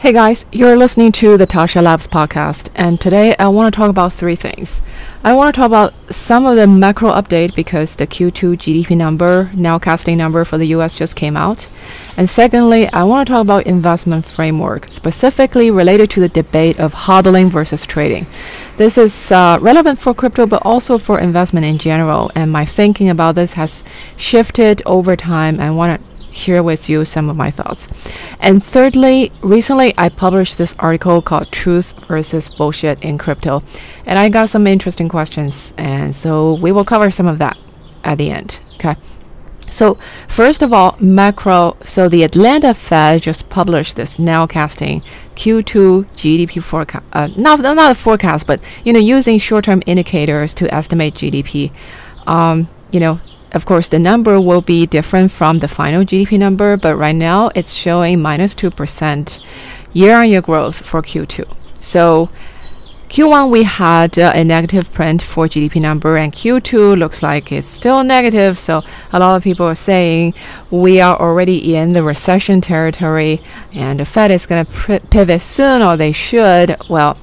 Hey guys, you're listening to the Tascha Labs podcast, and today I want to talk about three things. I want to talk about some of the macro update because the Q2 GDP number, nowcasting number for the US just came out. And secondly, I want to talk about investment framework, specifically related to the debate of hodling versus trading. This is uh, relevant for crypto, but also for investment in general. And my thinking about this has shifted over time. I want to share with you some of my thoughts. And thirdly, recently I published this article called Truth versus Bullshit in Crypto, and I got some interesting questions, and so we will cover some of that at the end. Okay. So first of all, macro. So the Atlanta Fed just published this nowcasting Q2 GDP forecast. Uh, not not a forecast, but you know, using short-term indicators to estimate GDP. Um, you know, of course, the number will be different from the final GDP number, but right now it's showing minus 2% year on year growth for Q2. So Q1 we had uh, a negative print for GDP number, and Q2 looks like it's still negative. So a lot of people are saying we are already in the recession territory, and the Fed is going to pivot soon, or they should. Well,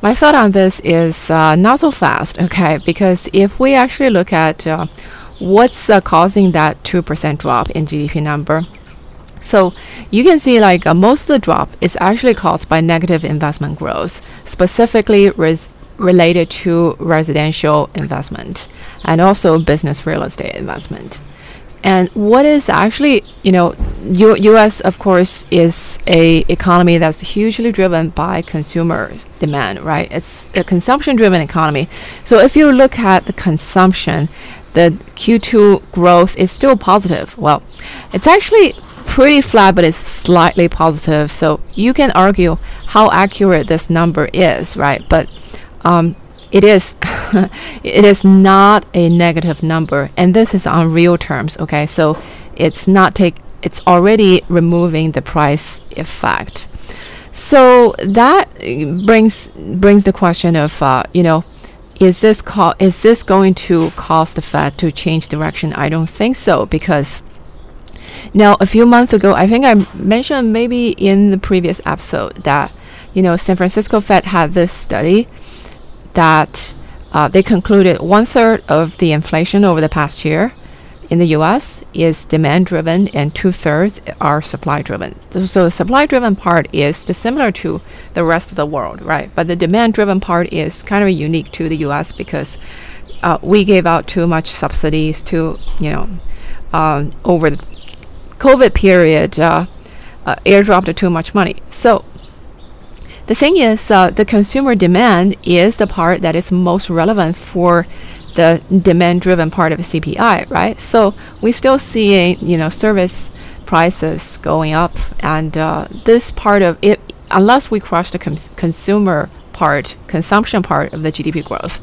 my thought on this is uh, not so fast, okay? Because if we actually look at uh, what's uh, causing that 2% drop in GDP number? So you can see like uh, most of the drop is actually caused by negative investment growth, specifically res- related to residential investment and also business real estate investment. And what is actually, you know, U- U.S. of course is a economy that's hugely driven by consumer demand, right? It's a consumption-driven economy. So if you look at the consumption, the Q2 growth is still positive. Well, it's actually pretty flat, but it's slightly positive. So you can argue how accurate this number is, right? But um, it is it is not a negative number, and this is on real terms. Okay, so it's not take it's already removing the price effect. So that brings brings the question of uh, you know is this co- is this going to cause the Fed to change direction? I don't think so because now a few months ago, I think I mentioned maybe in the previous episode that you know San Francisco Fed had this study that uh, they concluded one third of the inflation over the past year in the US is demand driven and two thirds are supply driven. So the supply driven part is similar to the rest of the world, right? But the demand driven part is kind of unique to the US because uh, we gave out too much subsidies to, you know, um, over the COVID period, uh, uh, airdropped too much money. So the thing is, uh, the consumer demand is the part that is most relevant for the demand-driven part of the CPI, right? So we still see, you know, service prices going up, and uh, this part of it, unless we crush the cons consumer part, consumption part of the GDP growth,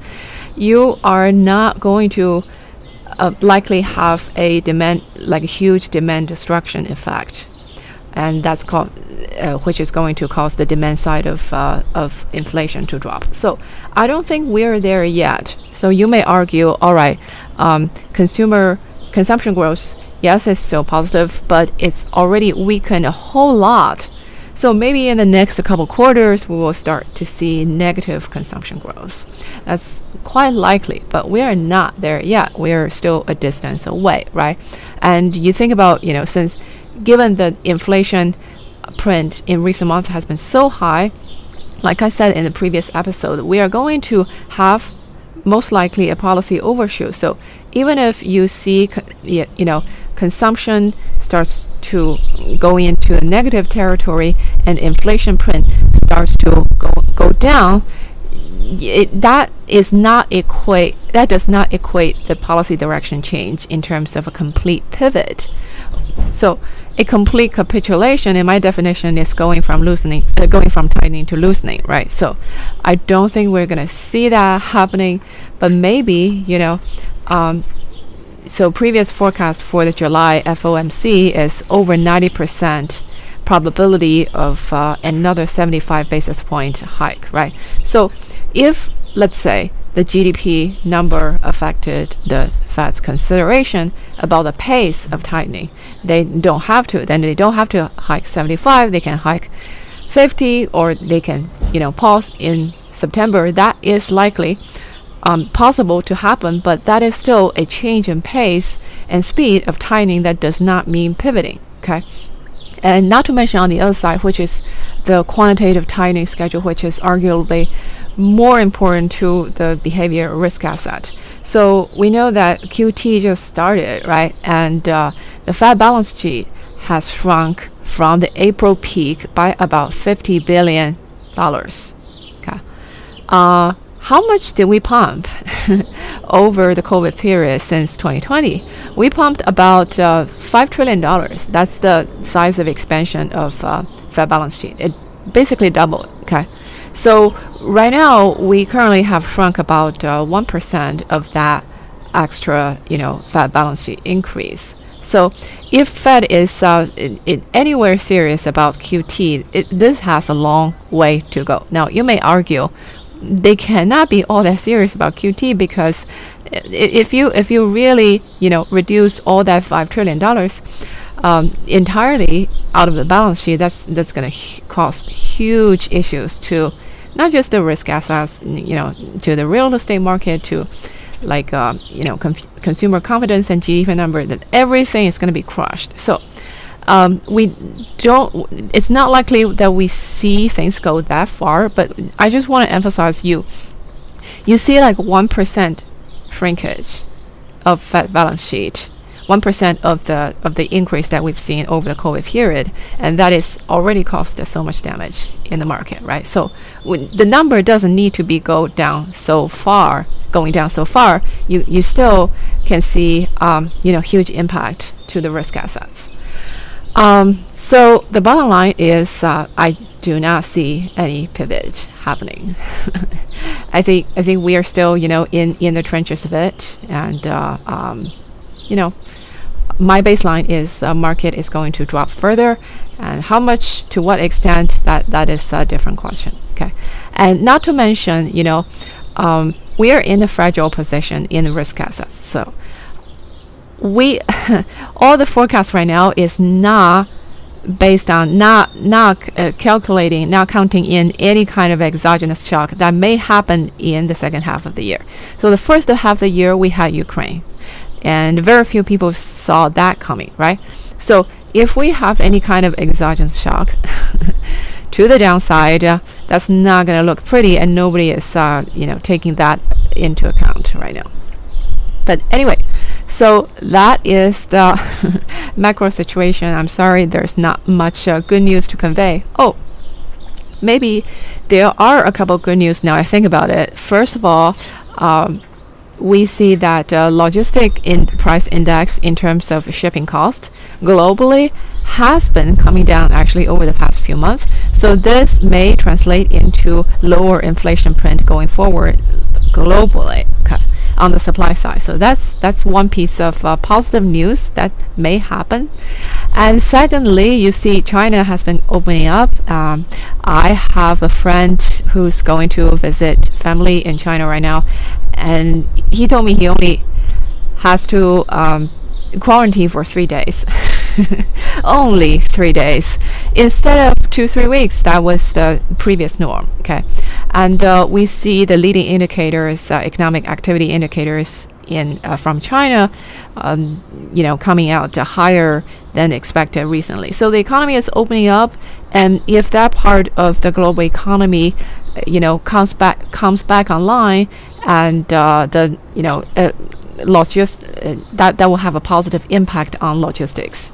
you are not going to uh, likely have a demand, like a huge demand destruction effect and that's called, uh, which is going to cause the demand side of uh, of inflation to drop. So I don't think we're there yet. So you may argue, all right, um, consumer consumption growth, yes, it's still positive, but it's already weakened a whole lot. So maybe in the next couple quarters, we will start to see negative consumption growth. That's quite likely, but we are not there yet. We are still a distance away, right? And you think about, you know, since given the inflation print in recent months has been so high, like I said in the previous episode, we are going to have most likely a policy overshoot. So even if you see, you know, consumption starts to go into a negative territory and inflation print starts to go, go down, it, that is not equate that does not equate the policy direction change in terms of a complete pivot. So a complete capitulation, in my definition, is going from loosening, uh, going from tightening to loosening, right? So I don't think we're gonna see that happening, but maybe you know. Um, so previous forecast for the July FOMC is over 90% probability of uh, another 75 basis point hike, right? So if let's say the GDP number affected the Fed's consideration about the pace of tightening. They don't have to. Then they don't have to hike 75. They can hike 50 or they can, you know, pause in September. That is likely um, possible to happen, but that is still a change in pace and speed of tightening that does not mean pivoting. Okay. And not to mention on the other side, which is the quantitative tightening schedule, which is arguably more important to the behavior risk asset. So we know that QT just started, right? And uh, the Fed balance sheet has shrunk from the April peak by about $50 billion. Okay. Uh, how much did we pump over the COVID period since 2020? We pumped about uh, $5 trillion. That's the size of expansion of uh, Fed balance sheet. It basically doubled. Okay. So right now, we currently have shrunk about uh, 1% of that extra, you know, Fed balance sheet increase. So if Fed is uh, in, in anywhere serious about QT, it, this has a long way to go. Now, you may argue, they cannot be all that serious about QT because if you if you really you know reduce all that five trillion dollars um, entirely out of the balance sheet, that's that's going to cause huge issues to not just the risk assets, you know, to the real estate market, to like uh, you know consumer confidence and GDP number. That everything is going to be crushed. So um, we don't it's not likely that we see things go that far but i just want to emphasize you you see like 1% shrinkage of fed balance sheet 1% of the of the increase that we've seen over the covid period and that is already caused us so much damage in the market right? So the number doesn't need to be go down so far going down so far. You you still can see um, you know huge impact to the risk assets. Um, so the bottom line is, uh, I do not see any pivot happening. I think I think we are still, you know, in in the trenches of it, and uh, um, you know, my baseline is uh, market is going to drop further, and how much, to what extent, that that is a different question. Okay, and not to mention, you know, um, we are in a fragile position in risk assets, so we all the forecast right now is not based on not not uh, calculating not counting in any kind of exogenous shock that may happen in the second half of the year so the first half of the year we had ukraine and very few people saw that coming right so if we have any kind of exogenous shock to the downside uh, that's not going to look pretty and nobody is uh, you know taking that into account right now but anyway so that is the macro situation. I'm sorry, there's not much uh, good news to convey. Oh, maybe there are a couple good news now I think about it. First of all, um, we see that uh, logistic in price index in terms of shipping cost globally has been coming down actually over the past few months. So this may translate into lower inflation print going forward globally. Okay on the supply side. So that's that's one piece of uh, positive news that may happen. And secondly, you see China has been opening up. Um, I have a friend who's going to visit family in China right now, and he told me he only has to um, quarantine for three days. only three days. Instead of two three weeks that was the previous norm okay? And uh, we see the leading indicators uh, economic activity indicators in uh, from China um, you know coming out higher than expected recently. So the economy is opening up and if that part of the global economy uh, you know comes back comes back online and uh, the you know uh, logist that that will have a positive impact on logistics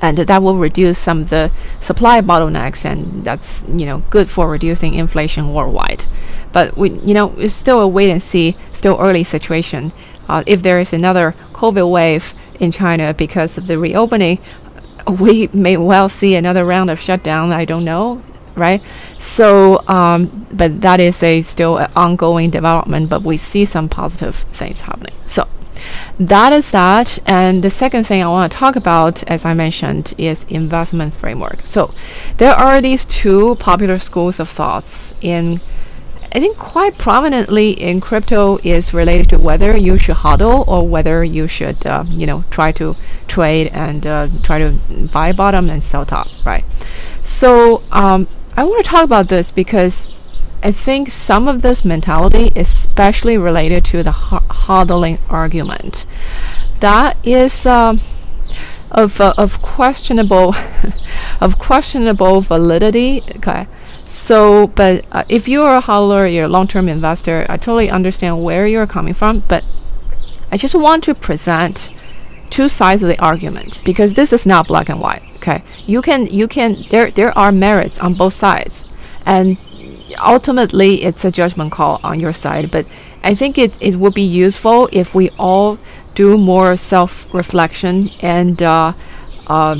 and that will reduce some of the supply bottlenecks and that's you know good for reducing inflation worldwide. But we you know it's still a wait and see still early situation. Uh, if there is another covid wave in china because of the reopening we may well see another round of shutdown i don't know right? So um, but that is a still an ongoing development but we see some positive things happening. So that is that. And the second thing I want to talk about, as I mentioned, is investment framework. So there are these two popular schools of thoughts in I think quite prominently in crypto is related to whether you should hodl or whether you should, uh, you know, try to trade and uh, try to buy bottom and sell top, right? So um, I want to talk about this because I think some of this mentality, is especially related to the hodling argument, that is um, of uh, of questionable of questionable validity. Okay, so but uh, if you're a hodler, you're a long-term investor, I totally understand where you're coming from, but I just want to present two sides of the argument because this is not black and white. Okay, you can you can there there are merits on both sides, and ultimately it's a judgment call on your side. But I think it it would be useful if we all do more self reflection and uh, uh,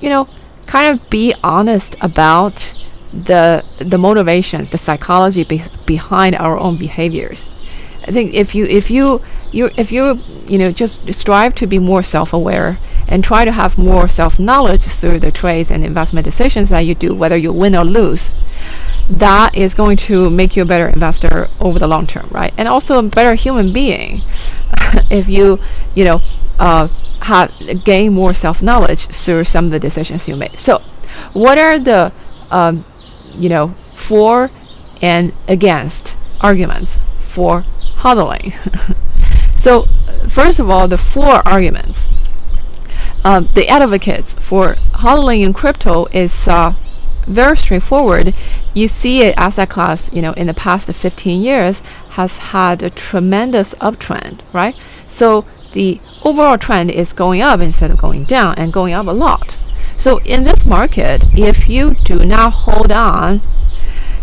you know kind of be honest about the the motivations, the psychology be behind our own behaviors. I think if you if you you if you you know just strive to be more self-aware and try to have more self-knowledge through the trades and investment decisions that you do, whether you win or lose, that is going to make you a better investor over the long term, right? And also a better human being if you you know uh, have gain more self-knowledge through some of the decisions you make. So, what are the um, you know for and against arguments for hodling. so, first of all, the four arguments. Um, the advocates for hodling in crypto is uh, very straightforward. You see it asset class, you know, in the past 15 years has had a tremendous uptrend, right? So the overall trend is going up instead of going down and going up a lot. So in this market, if you do not hold on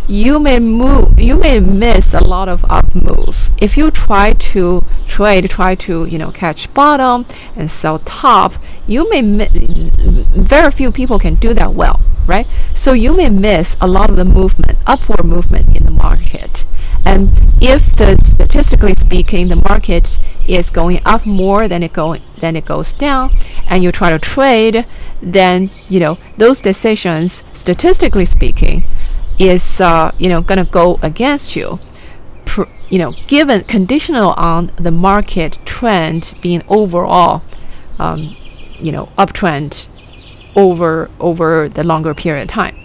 you may move you may miss a lot of up move if you try to trade try to you know catch bottom and sell top you may very few people can do that well right? So you may miss a lot of the movement upward movement in the market. And if the statistically speaking the market is going up more than it going than it goes down and you try to trade then you know those decisions statistically speaking is uh, you know going to go against you. You know given conditional on the market trend being overall um, you know uptrend over over the longer period of time.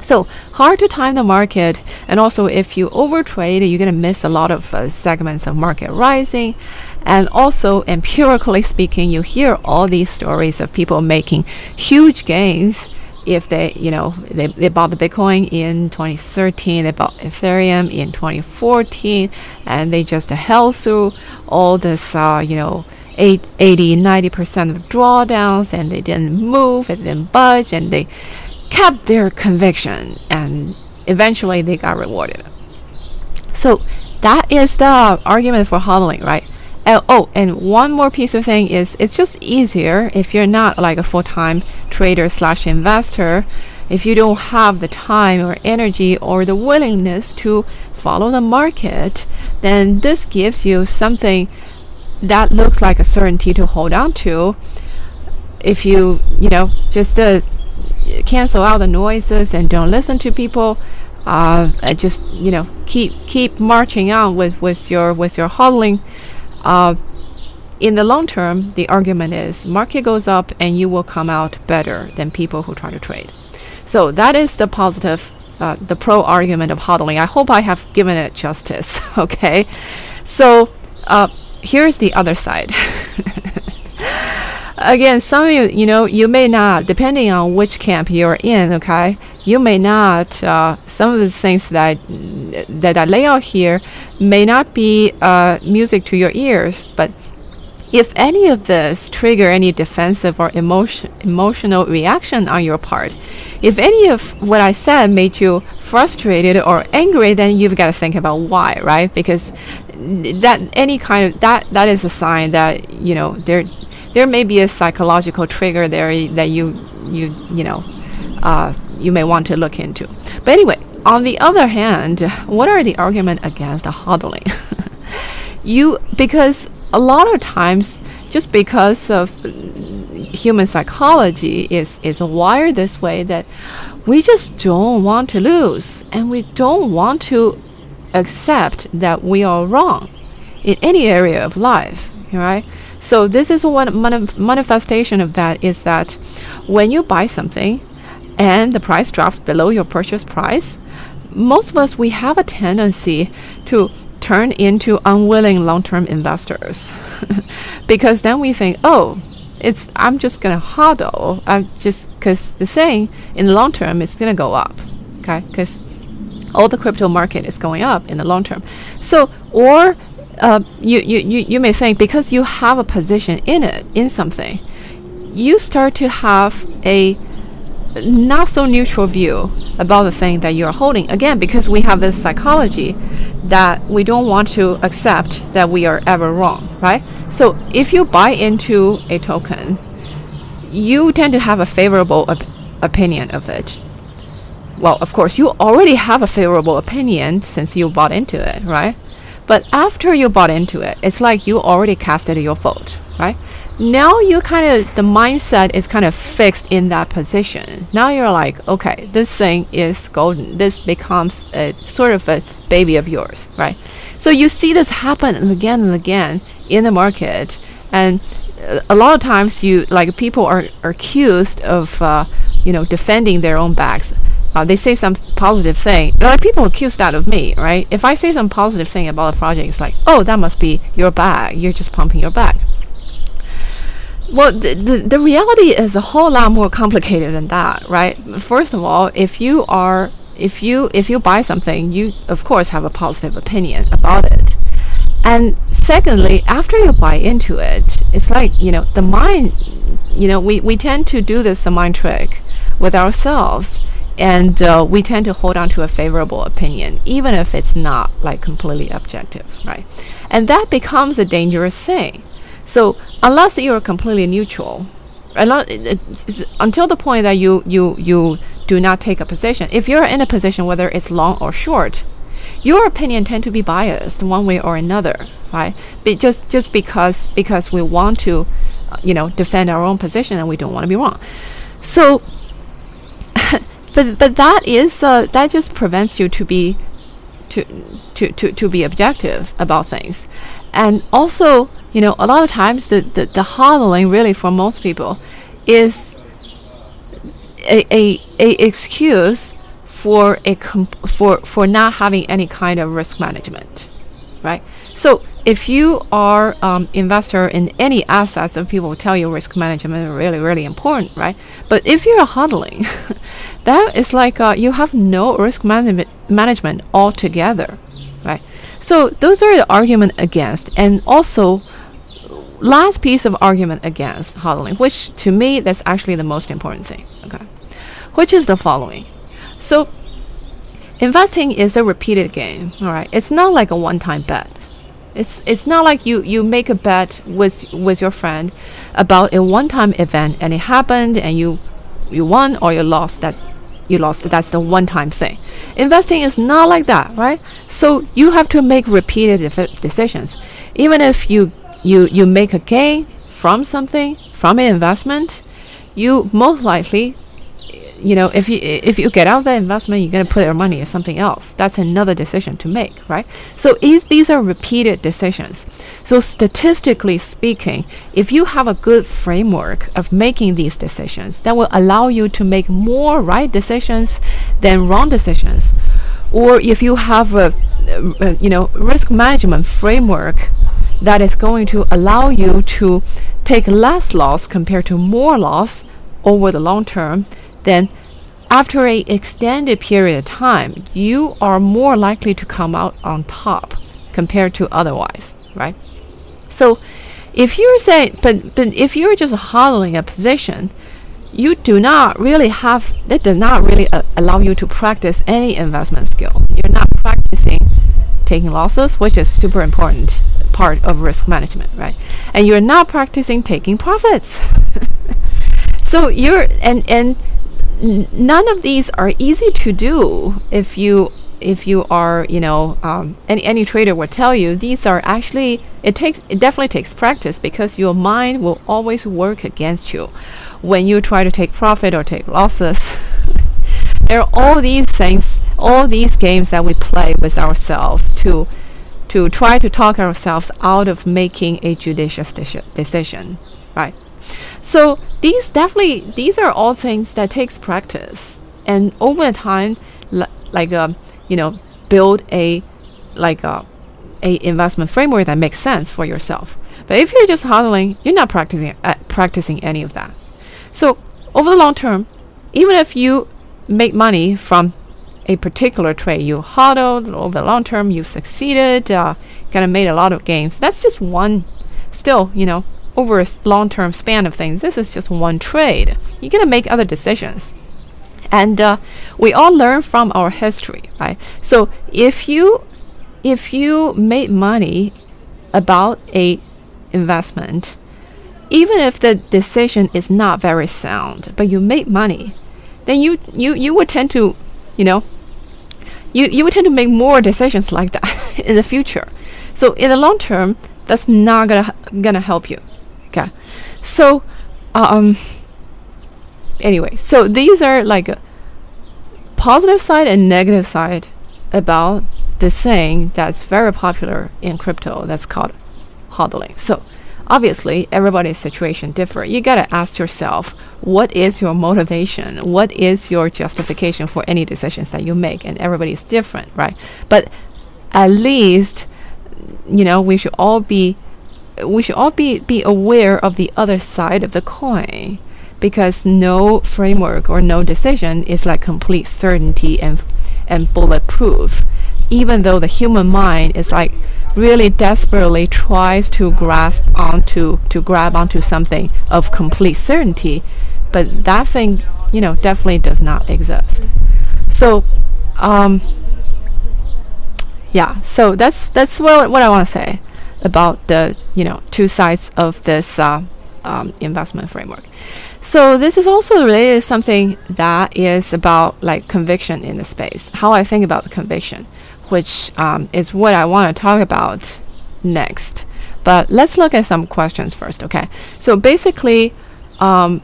So hard to time the market and also if you overtrade you're going to miss a lot of uh, segments of market rising. And also empirically speaking you hear all these stories of people making huge gains if they, you know, they, they bought the Bitcoin in 2013, they bought Ethereum in 2014, and they just held through all this, uh, you know, 80, 90% of drawdowns, and they didn't move, and didn't budge, and they kept their conviction, and eventually they got rewarded. So that is the argument for hodling, right? Uh, oh, and one more piece of thing is it's just easier if you're not like a full-time trader slash investor. If you don't have the time or energy or the willingness to follow the market, then this gives you something that looks like a certainty to hold on to. If you, you know, just uh, cancel out the noises and don't listen to people, uh, just you know, keep keep marching on with with your with your hodling uh, in the long term, the argument is market goes up and you will come out better than people who try to trade. So that is the positive, uh, the pro argument of hodling. I hope I have given it justice. okay, so uh, here's the other side. Again, some of you, you know, you may not, depending on which camp you're in. Okay, you may not. Uh, some of the things that that I lay out here may not be uh, music to your ears, but if any of this trigger any defensive or emotion, emotional reaction on your part, if any of what I said made you frustrated or angry, then you've got to think about why, right? Because that any kind of that that is a sign that you know there there may be a psychological trigger there that you you you know uh, you may want to look into. But anyway, on the other hand, what are the argument against hodling? you because a lot of times just because of human psychology is is wired this way that we just don't want to lose and we don't want to accept that we are wrong in any area of life right so this is one manifestation of that is that when you buy something and the price drops below your purchase price, most of us we have a tendency to turn into unwilling long-term investors because then we think, oh, it's I'm just gonna hodl. I'm just because the thing in the long term it's gonna go up, okay? Because all the crypto market is going up in the long term. So or uh, you, you, you, you may think because you have a position in it in something, you start to have a not so neutral view about the thing that you're holding. Again, because we have this psychology that we don't want to accept that we are ever wrong, right? So if you buy into a token, you tend to have a favorable op opinion of it. Well, of course, you already have a favorable opinion since you bought into it, right? But after you bought into it, it's like you already casted your vote, right? now you kind of the mindset is kind of fixed in that position. Now you're like okay this thing is golden. This becomes a sort of a baby of yours right? So you see this happen again and again in the market. And a lot of times you like people are, are accused of uh, you know defending their own backs uh, they say some positive thing like people accuse that of me right if i say some positive thing about a project it's like oh that must be your bag you're just pumping your bag. well, the, the, the reality is a whole lot more complicated than that, right? First of all, if you are if you if you buy something, you of course have a positive opinion about it. And secondly, after you buy into it, it's like, you know, the mind you know, we, we tend to do this a mind trick with ourselves and uh, we tend to hold on to a favorable opinion even if it's not like completely objective right and that becomes a dangerous thing so unless you're completely neutral, until the point that you, you, you do not take a position, if you're in a position whether it's long or short, your opinion tend to be biased one way or another, right? Just just because because we want to, uh, you know, defend our own position and we don't want to be wrong. So, but but that is uh, that just prevents you to be to to to to be objective about things, and also you know, a lot of times the, the, the hodling really for most people is a, a, a excuse for a for for not having any kind of risk management, right? So if you are um, investor in any assets, and people tell you risk management is really really important, right? But if you're hodling, that is like uh, you have no risk management management altogether, right? So those are the argument against, and also last piece of argument against hodling, which to me that's actually the most important thing, okay, which is the following. So investing is a repeated game, all right. It's not like a one-time bet. It's it's not like you you make a bet with with your friend about a one-time event and it happened and you you won or you lost that you lost that's the one time thing. Investing is not like that right? So you have to make repeated decisions. Even if you you you make a gain from something from an investment, you most likely you know if you if you get out of the investment you're going to put your money in something else. That's another decision to make right? So is, these are repeated decisions. So statistically speaking if you have a good framework of making these decisions that will allow you to make more right decisions than wrong decisions or if you have a, a you know risk management framework that is going to allow you to take less loss compared to more loss over the long term, then after a extended period of time, you are more likely to come out on top compared to otherwise, right? So if you're saying, but, but if you're just hodling a position, you do not really have, it does not really uh, allow you to practice any investment skill. You're not practicing taking losses, which is super important part of risk management, right? And you're not practicing taking profits. so you're and and none of these are easy to do if you if you are you know um, any any trader will tell you these are actually it takes it definitely takes practice because your mind will always work against you when you try to take profit or take losses there are all these things all these games that we play with ourselves to to try to talk ourselves out of making a judicious decision, right? So these definitely these are all things that takes practice, and over time, like um, you know build a like a a investment framework that makes sense for yourself. But if you're just hodling, you're not practicing uh, practicing any of that. So over the long term, even if you make money from a particular trade, you hodled over the long term, you've succeeded, uh, kind of made a lot of gains. That's just one. Still, you know, over a long term span of things, this is just one trade. You're gonna make other decisions. And uh, we all learn from our history, right? So if you if you made money about a investment, even if the decision is not very sound, but you made money, then you you you would tend to, you know, you you would tend to make more decisions like that in the future. So in the long term, that's not gonna gonna help you. So um. Anyway, so these are like positive side and negative side about the saying that's very popular in crypto that's called hodling. So obviously everybody's situation differ. You gotta ask yourself, what is your motivation? What is your justification for any decisions that you make? And everybody is different, right? But at least, you know, we should all be we should all be, be aware of the other side of the coin because no framework or no decision is like complete certainty and and bulletproof. Even though the human mind is like really desperately tries to grasp onto to grab onto something of complete certainty but that thing you know definitely does not exist. So um yeah so that's that's what, what i want to say about the you know two sides of this uh, um, investment framework so this is also related to something that is about like conviction in the space how i think about the conviction which um, is what I want to talk about next. But let's look at some questions first, okay? So basically, um,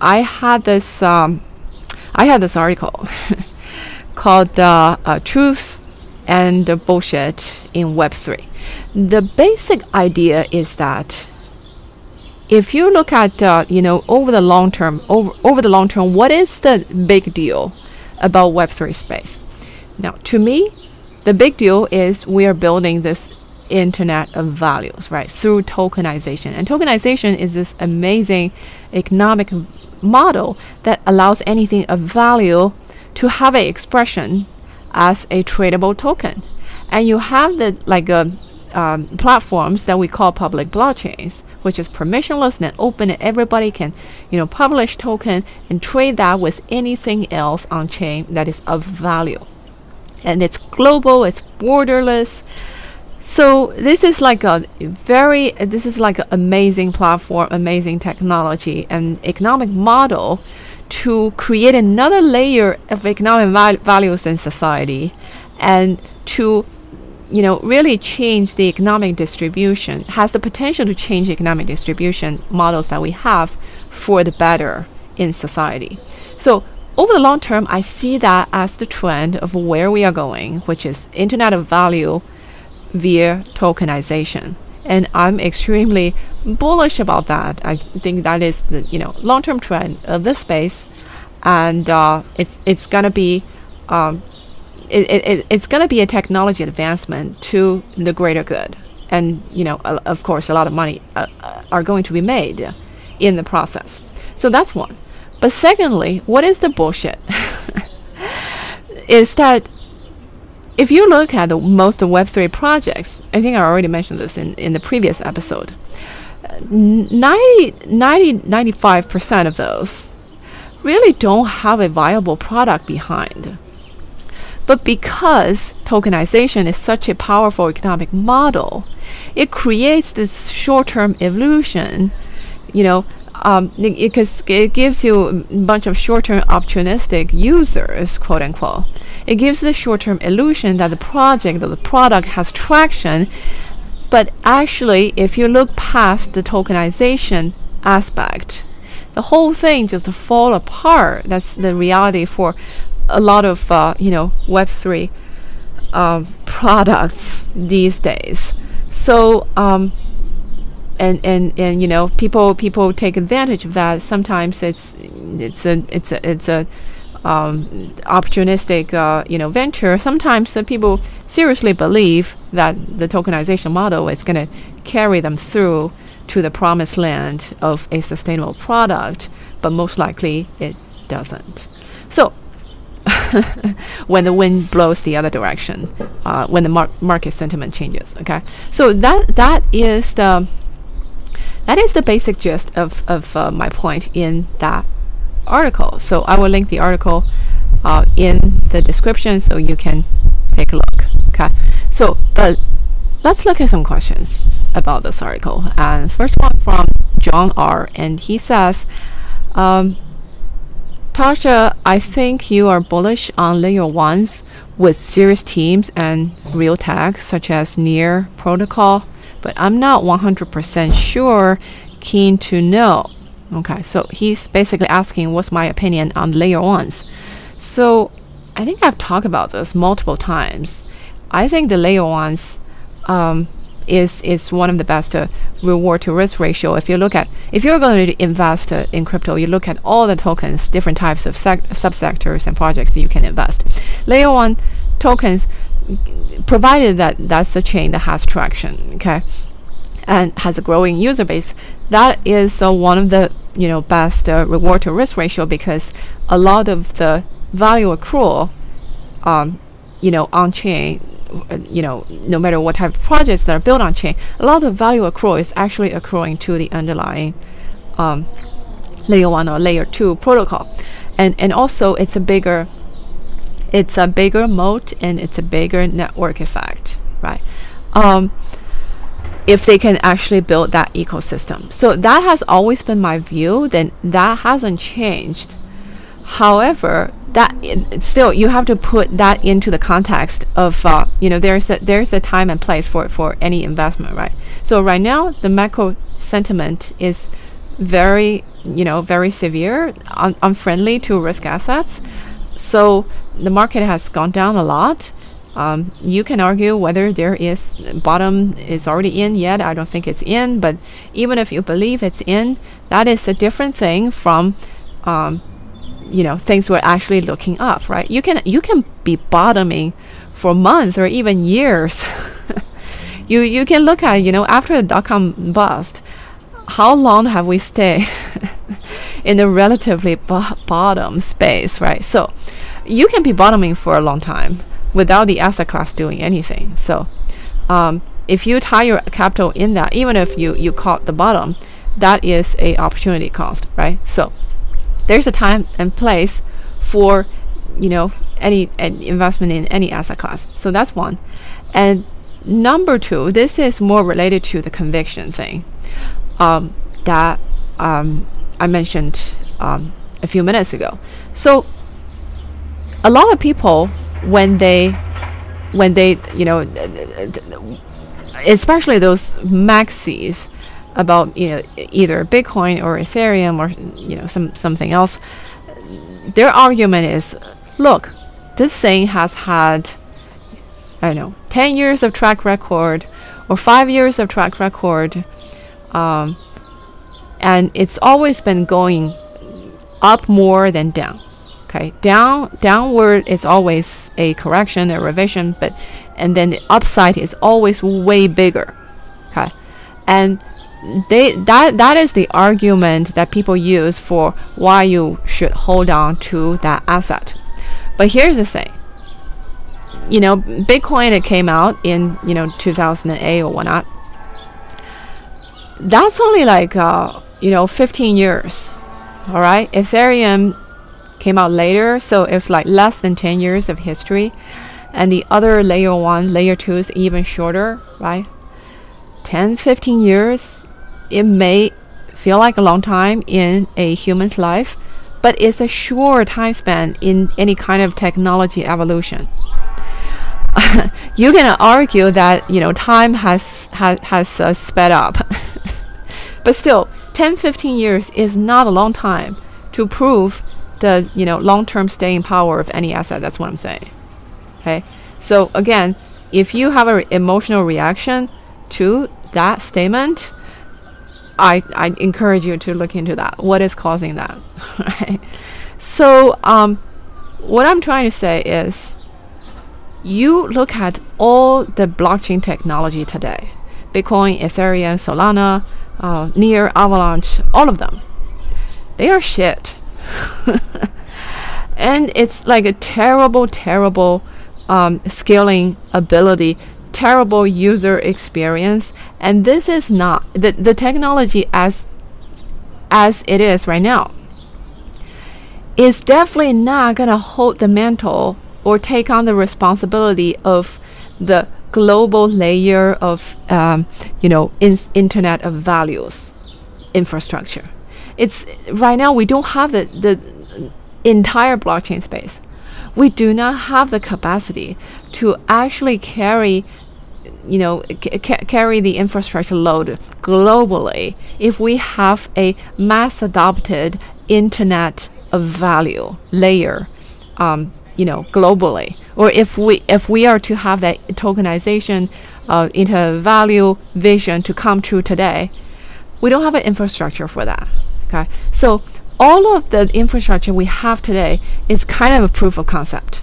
I had this um, I had this article called uh, uh, "Truth and Bullshit in Web 3." The basic idea is that if you look at uh, you know over the long term, over over the long term, what is the big deal about Web 3 space? Now, to me, the big deal is we are building this internet of values, right, through tokenization. And tokenization is this amazing economic model that allows anything of value to have an expression as a tradable token. And you have the like a uh, um, platforms that we call public blockchains, which is permissionless and open, and everybody can, you know, publish token and trade that with anything else on chain that is of value and it's global, it's borderless. So this is like a very this is like an amazing platform, amazing technology and economic model to create another layer of economic val values in society and to you know really change the economic distribution has the potential to change economic distribution models that we have for the better in society so over the long term, I see that as the trend of where we are going, which is Internet of Value via tokenization. And I'm extremely bullish about that. I think that is the you know long-term trend of this space, and uh, it's it's gonna be um, it, it, it's gonna be a technology advancement to the greater good. And you know, of course, a lot of money uh, uh, are going to be made in the process. So that's one. But secondly, what is the bullshit? is that if you look at the, most Web3 projects, I think I already mentioned this in, in the previous episode, 90, 90, 95% of those really don't have a viable product behind. But because tokenization is such a powerful economic model, it creates this short term illusion, you know, um, because it gives you a bunch of short-term opportunistic users, quote unquote. It gives the short-term illusion that the project or the product has traction, but actually, if you look past the tokenization aspect, the whole thing just fall apart. That's the reality for a lot of uh, you know Web three um, products these days. So um, and and and you know people people take advantage of that. Sometimes it's it's a it's a it's a um, opportunistic uh, you know venture. Sometimes people seriously believe that the tokenization model is going to carry them through to the promised land of a sustainable product but most likely it doesn't. So when the wind blows the other direction, uh, when the mar- market sentiment changes. Okay, so that that is the that is the basic gist of of uh, my point in that article. So I will link the article uh, in the description so you can take a look. Okay, so but let's look at some questions about this article. And first one from John R. And he says. Um, Tascha, I think you are bullish on layer ones with serious teams and real tech such as Near Protocol, but I'm not 100% sure. Keen to know. Okay, so he's basically asking what's my opinion on layer ones. So I think I've talked about this multiple times. I think the layer ones um, is is one of the best uh, reward to risk ratio. If you look at if you're going to invest uh, in crypto, you look at all the tokens, different types of sec- subsectors and projects you can invest. Layer one tokens, provided that that's a chain that has traction, okay, and has a growing user base, that is uh, one of the you know best uh, reward to risk ratio because a lot of the value accrual, um, you know, on chain you know, no matter what type of projects that are built on chain, a lot of value accrual is actually accruing to the underlying um, layer one or layer two protocol, and and also it's a bigger, it's a bigger moat and it's a bigger network effect, right? Um, if they can actually build that ecosystem, so that has always been my view. Then that hasn't changed. However, that still you have to put that into the context of uh, you know there's a there's a time and place for for any investment right? So right now the macro sentiment is very you know very severe un- unfriendly to risk assets. So the market has gone down a lot. Um, you can argue whether there is bottom is already in yet. I don't think it's in but even if you believe it's in that is a different thing from um, you know things were actually looking up right? You can you can be bottoming for months or even years. You you can look at you know after the dot-com bust how long have we stayed in a relatively bo- bottom space right? So you can be bottoming for a long time without the asset class doing anything. So um, if you tie your capital in that even if you you caught the bottom that is a opportunity cost right? So there's a time and place for you know any, any investment in any asset class. So that's one. And number two this is more related to the conviction thing um, that um, i mentioned um, a few minutes ago. So a lot of people when they when they you know especially those maxis about you know either Bitcoin or Ethereum or you know some something else, their argument is, look, this thing has had I don't know ten years of track record or five years of track record, um, and it's always been going up more than down. Okay, down downward is always a correction, a revision, but and then the upside is always way bigger. Okay, and they that that is the argument that people use for why you should hold on to that asset. But here's the thing. You know, Bitcoin it came out in you know 2008 or whatnot. That's only like uh, you know 15 years. All right, Ethereum came out later, so it's like less than 10 years of history, and the other layer one, layer two is even shorter, right? 10, 15 years it may feel like a long time in a human's life, but it's a short time span in any kind of technology evolution. you can argue that you know time has has, has uh, sped up, but still, 10, 15 years is not a long time to prove the you know long-term staying power of any asset. That's what I'm saying. Okay, so again, if you have an emotional reaction to that statement, I, I encourage you to look into that. What is causing that? So, um, what I'm trying to say is you look at all the blockchain technology today Bitcoin, Ethereum, Solana, uh, Near, Avalanche, all of them. They are shit. and it's like a terrible, terrible um, scaling ability, terrible user experience. And this is not the, the technology as as it is right now is definitely not going to hold the mantle or take on the responsibility of the global layer of um, you know in, internet of values infrastructure it's right now we don't have the, the entire blockchain space we do not have the capacity to actually carry you know ca- carry the infrastructure load globally if we have a mass adopted internet of value layer um, you know globally. Or if we if we are to have that tokenization uh, into value vision to come true today we don't have an infrastructure for that okay? So all of the infrastructure we have today is kind of a proof of concept.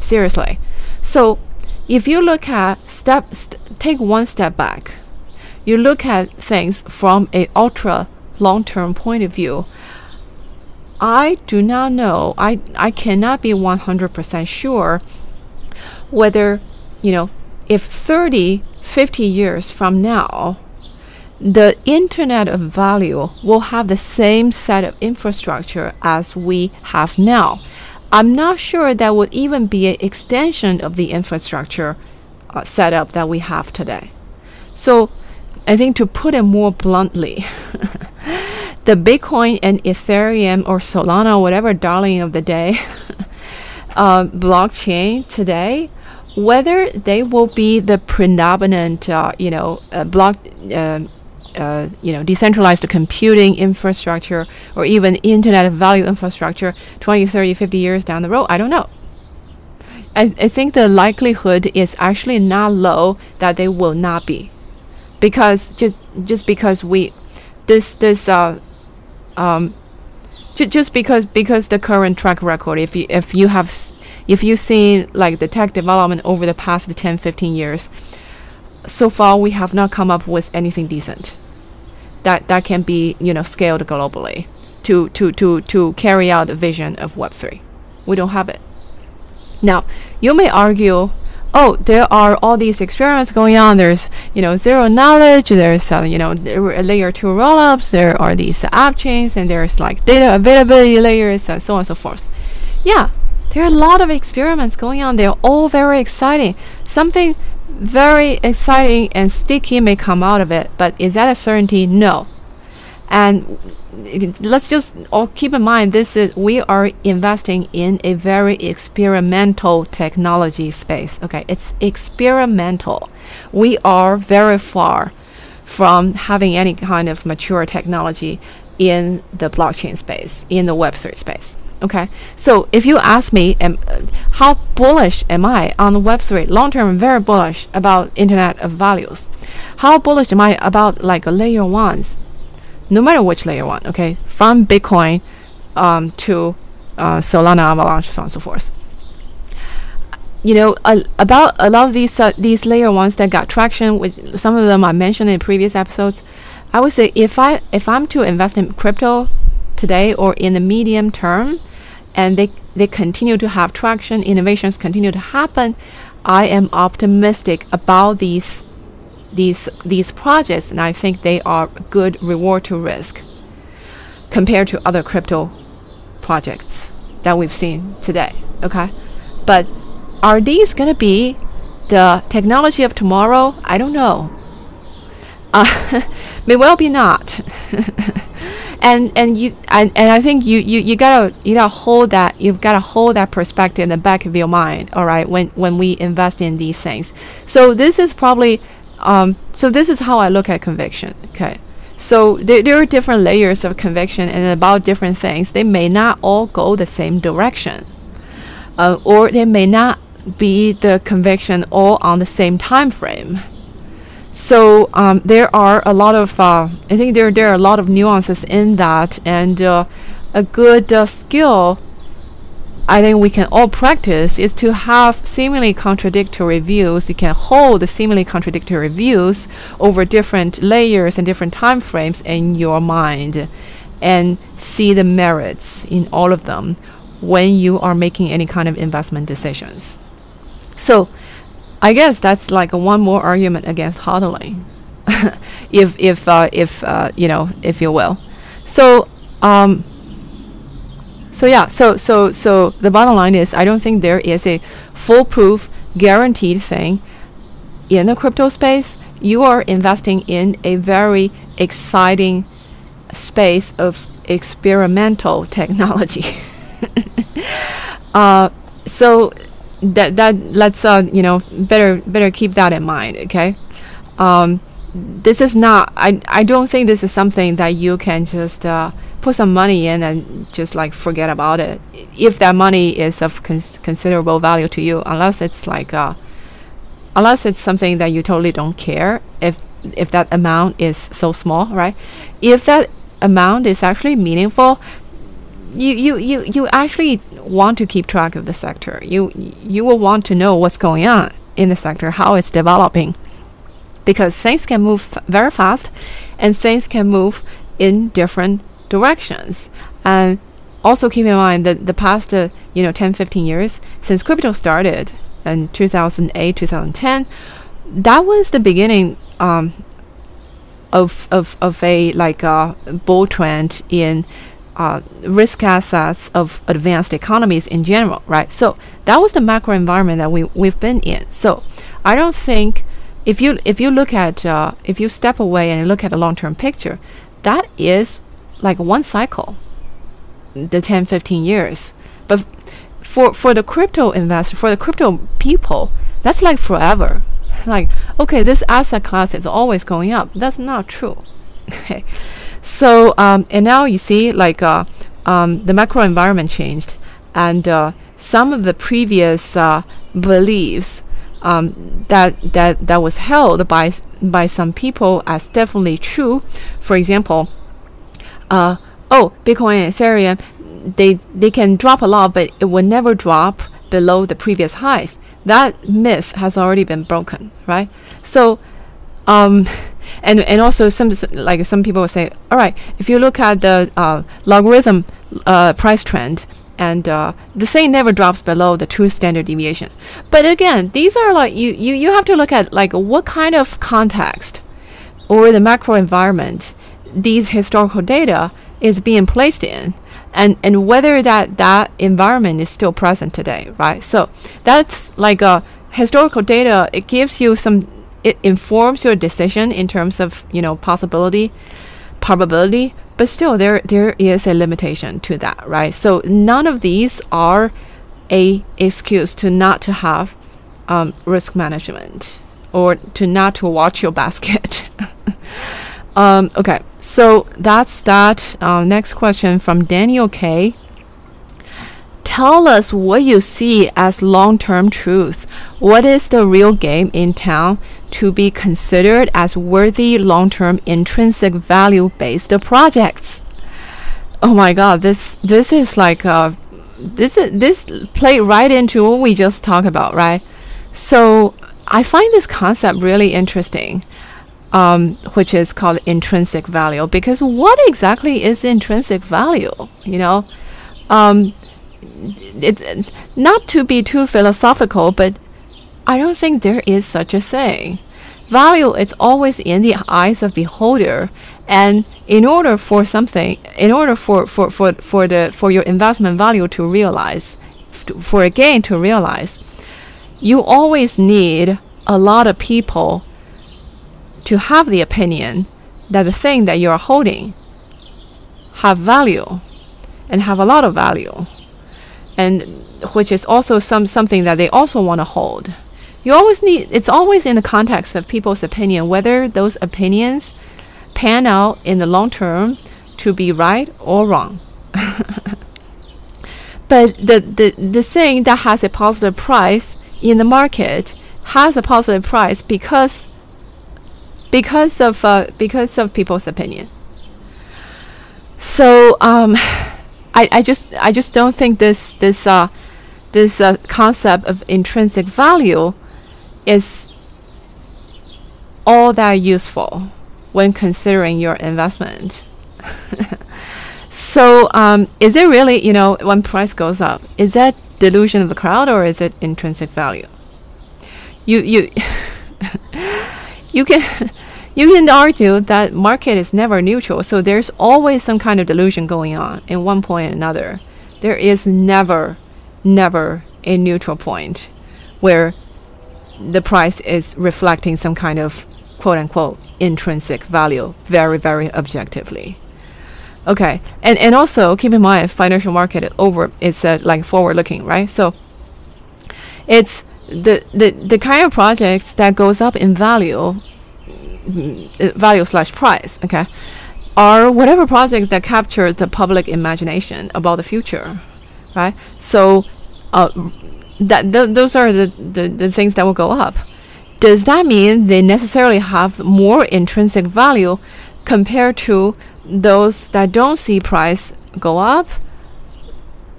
Seriously. So if you look at step st take one step back you look at things from a ultra long-term point of view I do not know. I, I cannot be 100% sure whether, you know, if 30, 50 years from now, the Internet of Value will have the same set of infrastructure as we have now. I'm not sure that would even be an extension of the infrastructure uh, setup that we have today. So, I think to put it more bluntly, the Bitcoin and Ethereum or Solana, whatever darling of the day, uh, blockchain today, whether they will be the predominant, uh, you know, uh, block, uh, you know, decentralized computing infrastructure or even internet of value infrastructure 20, 30, 50 years down the road, I don't know. I, I think the likelihood is actually not low that they will not be. Because just just because we this this uh um, just because because the current track record if you if you have if you've seen like the tech development over the past 10 15 years so far we have not come up with anything decent that that can be you know scaled globally to to to to carry out the vision of web3 we don't have it now you may argue oh, there are all these experiments going on. There's, you know, zero knowledge. There's, uh, you know, layer two rollups. There are these app chains, and there's like data availability layers, and so on and so forth. Yeah, there are a lot of experiments going on. They're all very exciting. Something very exciting and sticky may come out of it, but is that a certainty? No. And let's just all keep in mind this is we are investing in a very experimental technology space okay it's experimental we are very far from having any kind of mature technology in the blockchain space in the web3 space okay so if you ask me how bullish am i on the web3 long term very bullish about internet of values how bullish am i about like layer ones no matter which layer one, okay, from Bitcoin um, to uh, Solana, Avalanche, so on and so forth. You know, uh, about a lot of these uh, these layer ones that got traction, which some of them I mentioned in previous episodes. I would say if I if I'm to invest in crypto today or in the medium term, and they they continue to have traction, innovations continue to happen, I am optimistic about these these these projects, and I think they are good reward to risk compared to other crypto projects that we've seen today. Okay, but are these going to be the technology of tomorrow? I don't know. Uh, may well be not. and and you and, and I think you, you you gotta you gotta hold that you've gotta hold that perspective in the back of your mind. All right, when when we invest in these things. So this is probably um, so this is how I look at conviction. Okay. So there, there are different layers of conviction and about different things. They may not all go the same direction, uh, or they may not be the conviction all on the same time frame. So um, there are a lot of uh, I think there there are a lot of nuances in that, and uh, a good uh, skill I think we can all practice is to have seemingly contradictory views. You can hold the seemingly contradictory views over different layers and different time frames in your mind and see the merits in all of them when you are making any kind of investment decisions. So, I guess that's like one more argument against hodling, if if uh, if uh, you know if you will. So um, so yeah, so so so the bottom line is I don't think there is a foolproof guaranteed thing in the crypto space. You are investing in a very exciting space of experimental technology. uh, so that that let's uh you know better better keep that in mind okay? Um this is not i i don't think this is something that you can just uh, put some money in and just like forget about it. If that money is of cons- considerable value to you unless it's like uh unless it's something that you totally don't care if if that amount is so small right? If that amount is actually meaningful you, you, you, you actually want to keep track of the sector. You, you will want to know what's going on in the sector, how it's developing, because things can move very fast and things can move in different directions. And also keep in mind that the past, uh, you know, 10, 15 years since crypto started in 2008, 2010, that was the beginning um, of, of, of a like a bull trend in uh, risk assets of advanced economies in general, right? So that was the macro environment that we we've been in. So I don't think if you if you look at uh, if you step away and look at the long term picture, that is like one cycle, the 10, 15 years. But for for the crypto investor, for the crypto people, that's like forever. Like okay, this asset class is always going up. That's not true. Okay. So um, and now you see like uh, um, the macro environment changed, and uh, some of the previous uh, beliefs um, that that that was held by by some people as definitely true. For example, uh, oh, Bitcoin and Ethereum, they they can drop a lot, but it will never drop below the previous highs. That myth has already been broken, right? So um, and and also some like some people will say, all right, if you look at the uh, logarithm uh, price trend, and uh, the thing never drops below the two standard deviation. But again, these are like you, you you have to look at like what kind of context or the macro environment these historical data is being placed in and and whether that that environment is still present today right so that's like a historical data it gives you some it informs your decision in terms of you know possibility probability but still there there is a limitation to that right? So none of these are a excuse to not to have um, risk management or to not to watch your basket. Um, okay so that's that. Uh, next question from daniel k. Tell us what you see as long-term truth. What is the real game in town to be considered as worthy long-term intrinsic value-based projects. Oh my God, this this is like uh, this is this played right into what we just talked about, right? So I find this concept really interesting, um, which is called intrinsic value. Because what exactly is intrinsic value? You know, um, it, not to be too philosophical, but I don't think there is such a thing. Value is always in the eyes of beholder, and in order for something, in order for for for, for the for your investment value to realize, for a gain to realize, you always need a lot of people to have the opinion that the thing that you are holding have value and have a lot of value and which is also some something that they also want to hold you always need it's always in the context of people's opinion whether those opinions pan out in the long term to be right or wrong but the, the the thing that has a positive price in the market has a positive price because because of uh, because of people's opinion. So um, I, I just I just don't think this this uh, this uh, concept of intrinsic value is all that useful when considering your investment. so um, is it really you know when price goes up is that delusion of the crowd or is it intrinsic value? You you you can you can argue that market is never neutral, so there's always some kind of delusion going on in one point or another. There is never, never a neutral point where the price is reflecting some kind of quote unquote intrinsic value very, very objectively. Okay, and and also keep in mind financial market over it's uh, like forward looking, right? So it's the, the the kind of projects that goes up in value uh, value slash price, okay, are whatever projects that captures the public imagination about the future, right? So, uh, that th- those are the, the, the things that will go up. Does that mean they necessarily have more intrinsic value compared to those that don't see price go up?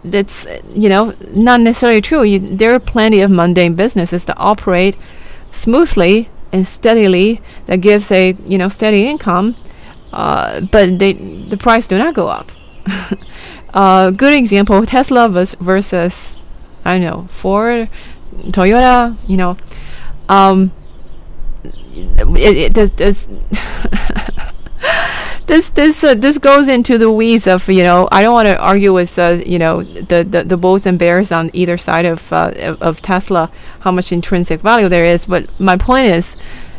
That's you know not necessarily true. You, there are plenty of mundane businesses that operate smoothly and steadily that gives a you know steady income, uh, but they the price do not go up. uh, good example: Tesla versus I don't know Ford, Toyota. You know, um, it, it does. does this this uh, this goes into the weeds of you know I don't want to argue with uh, you know the, the the bulls and bears on either side of uh, of Tesla how much intrinsic value there is but my point is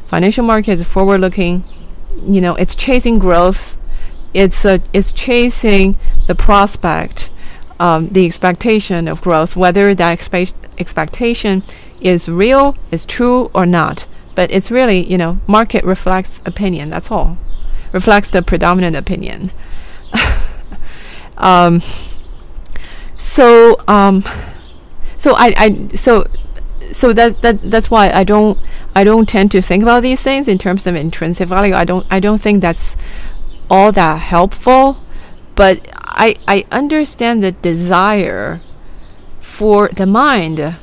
financial markets forward looking you know it's chasing growth it's uh, it's chasing the prospect um, the expectation of growth whether that expe- expectation is real is true or not but it's really you know market reflects opinion that's all reflects the predominant opinion. um, so um, so I, I so so that that that's why I don't I don't tend to think about these things in terms of intrinsic value. I don't I don't think that's all that helpful, but I I understand the desire for the mind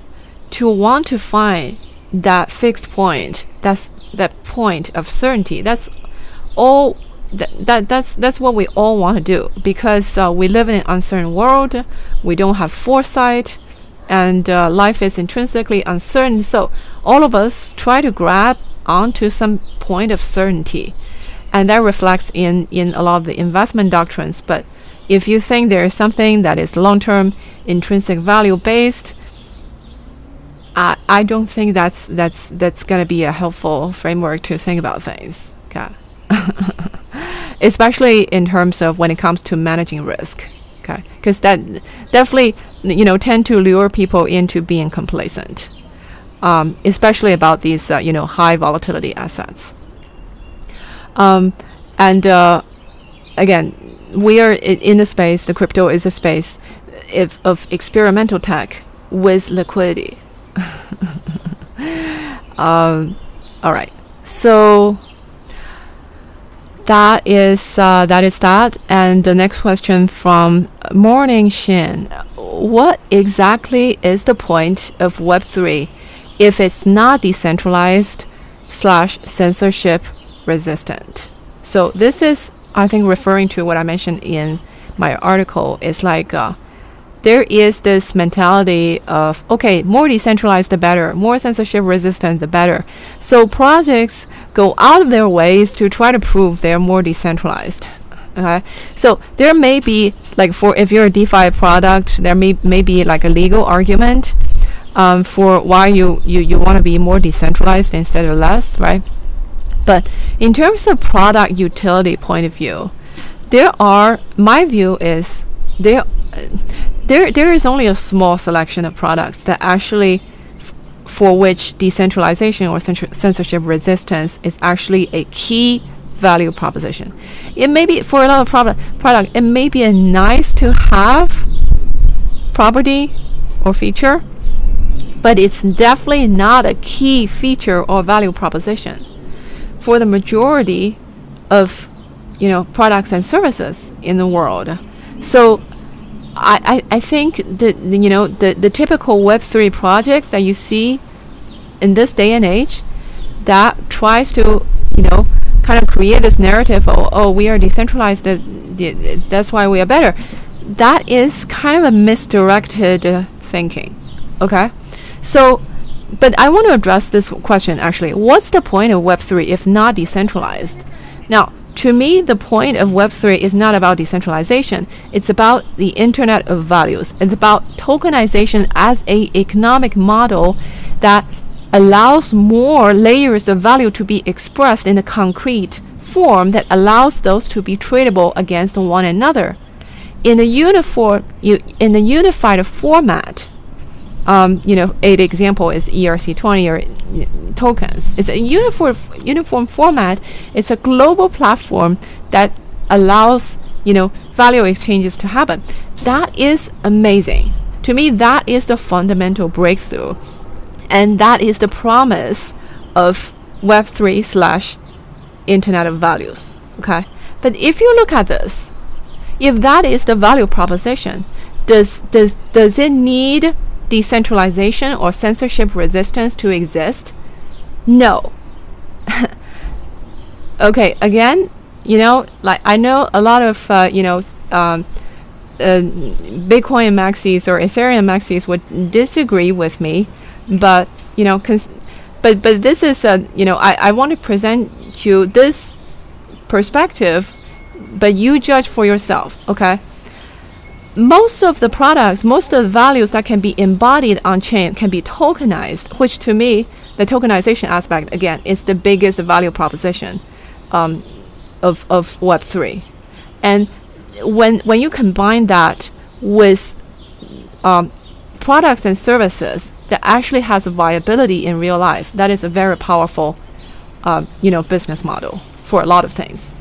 to want to find that fixed point that's that point of certainty. That's all that, that that's that's what we all want to do because uh, we live in an uncertain world. We don't have foresight and uh, life is intrinsically uncertain. So all of us try to grab onto some point of certainty and that reflects in in a lot of the investment doctrines. But if you think there is something that is long-term intrinsic value based I, I don't think that's that's that's going to be a helpful framework to think about things. Okay. Especially in terms of when it comes to managing risk. Okay, because that definitely you know tend to lure people into being complacent, um, especially about these uh, you know high volatility assets. Um, and uh, again, we are in the space. The crypto is a space if, of experimental tech with liquidity. um, all right, so that is uh, that is that. And the next question from Morning Shin: What exactly is the point of Web three if it's not decentralized slash censorship resistant? So this is, I think, referring to what I mentioned in my article. It's like uh, there is this mentality of okay, more decentralized the better, more censorship resistant the better. So projects go out of their ways to try to prove they're more decentralized. Okay, so there may be like for if you're a DeFi product, there may may be like a legal argument um, for why you you you want to be more decentralized instead of less, right? But in terms of product utility point of view, there are my view is there there there is only a small selection of products that actually for which decentralization or censorship resistance is actually a key value proposition. It may be for a lot of product product it may be a nice to have property or feature, but it's definitely not a key feature or value proposition. For the majority of you know products and services in the world. So I, I, think that you know the, the typical Web3 projects that you see in this day and age that tries to you know kind of create this narrative oh, oh we are decentralized that that's why we are better that is kind of a misdirected uh, thinking okay so but I want to address this question actually what's the point of web3 if not decentralized now to me, the point of Web3 is not about decentralization. It's about the Internet of Values. It's about tokenization as a economic model that allows more layers of value to be expressed in a concrete form that allows those to be tradable against one another. In a uniform, in a unified format, um, you know, a example is ERC20 or tokens. It's a uniform uniform format. It's a global platform that allows you know value exchanges to happen. That is amazing. To me, that is the fundamental breakthrough, and that is the promise of Web3 slash Internet of Values. Okay, but if you look at this, if that is the value proposition, does does does it need decentralization or censorship resistance to exist? No. okay, again, you know, like I know a lot of, uh, you know, um, uh, Bitcoin maxis or Ethereum maxis would disagree with me, but you know, but but this is a you know I, I want to present you this perspective, but you judge for yourself. Okay most of the products, most of the values that can be embodied on chain can be tokenized, which to me, the tokenization aspect again is the biggest value proposition um, of, of Web3. And when, when you combine that with um, products and services that actually has a viability in real life, that is a very powerful um, you know, business model for a lot of things.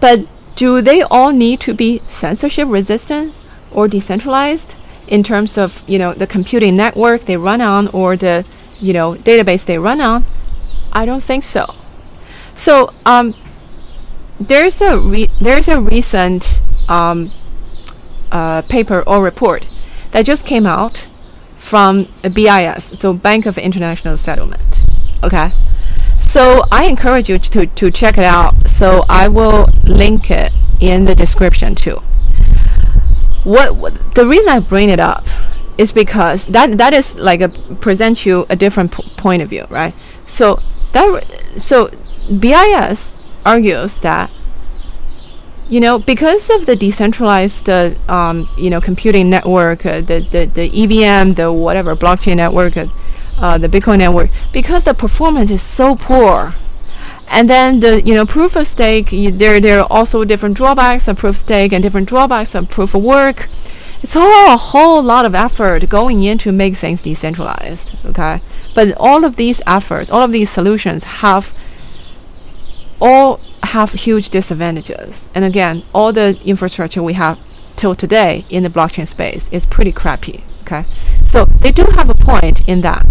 But do they all need to be censorship resistant or decentralized in terms of you know the computing network they run on or the you know database they run on? I don't think so. So um, there's a there's a recent um, uh, paper or report that just came out from BIS, so Bank of International Settlement. Okay. So I encourage you to, to check it out. So I will link it in the description too. What, what the reason I bring it up is because that that is like a present you a different point of view, right? So that so BIS argues that you know because of the decentralized uh, um, you know computing network, uh, the, the the EVM, the whatever blockchain network. Uh, uh, the Bitcoin network because the performance is so poor. And then the you know proof of stake, you, there there are also different drawbacks of proof of stake and different drawbacks of proof of work. It's all a whole lot of effort going in to make things decentralized. Okay, but all of these efforts, all of these solutions have all have huge disadvantages. And again, all the infrastructure we have till today in the blockchain space is pretty crappy. Okay, so they do have a point in that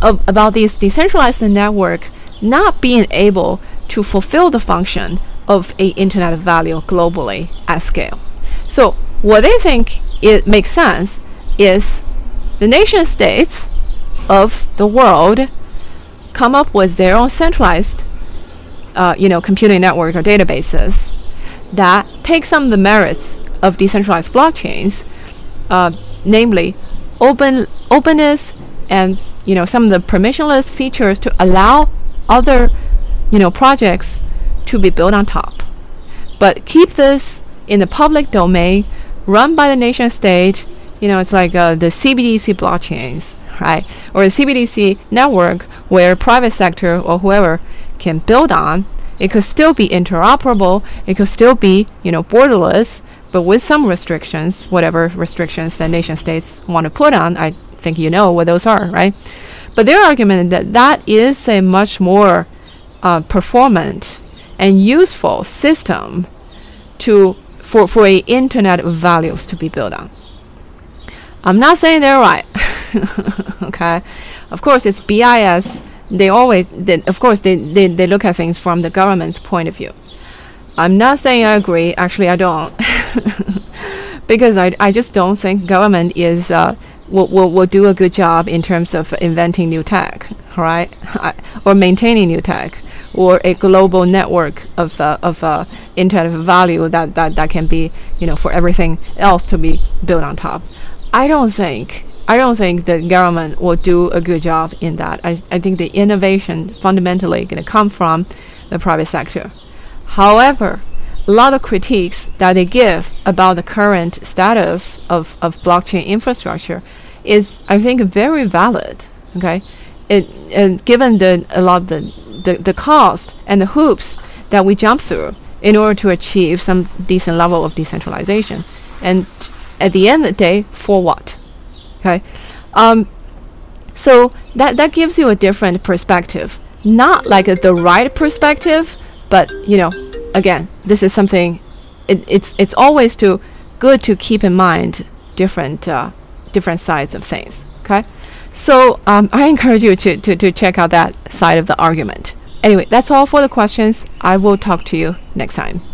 of, about this decentralized network not being able to fulfill the function of a internet value globally at scale. So what they think it makes sense is the nation states of the world come up with their own centralized uh, you know computing network or databases that take some of the merits of decentralized blockchains, uh, namely open openness and you know some of the permissionless features to allow other you know projects to be built on top. But keep this in the public domain run by the nation state you know it's like uh, the cbdc blockchains right? Or the cbdc network where private sector or whoever can build on. It could still be interoperable it could still be you know borderless but with some restrictions whatever restrictions that nation states want to put on i think you know what those are, right? But their argument that that is a much more uh, performant and useful system to for for a internet of values to be built on. I'm not saying they're right. okay, of course it's BIS they always, they, of course, they, they, they look at things from the government's point of view. I'm not saying I agree. Actually, I don't, because I, I just don't think government is uh, will, will, will do a good job in terms of inventing new tech, right? or maintaining new tech, or a global network of uh, of uh, internet value that, that that can be you know for everything else to be built on top. I don't think I don't think the government will do a good job in that. I, I think the innovation fundamentally going to come from the private sector. However, a lot of critiques that they give about the current status of, of blockchain infrastructure is, I think, very valid. Okay, it and given the a lot the, the the cost and the hoops that we jump through in order to achieve some decent level of decentralization, and at the end of the day, for what? Okay, um, so that that gives you a different perspective, not like a, the right perspective, but you know, again, this is something. It, it's it's always to good to keep in mind different uh, different sides of things. Okay, so um, I encourage you to, to to check out that side of the argument. Anyway, that's all for the questions. I will talk to you next time.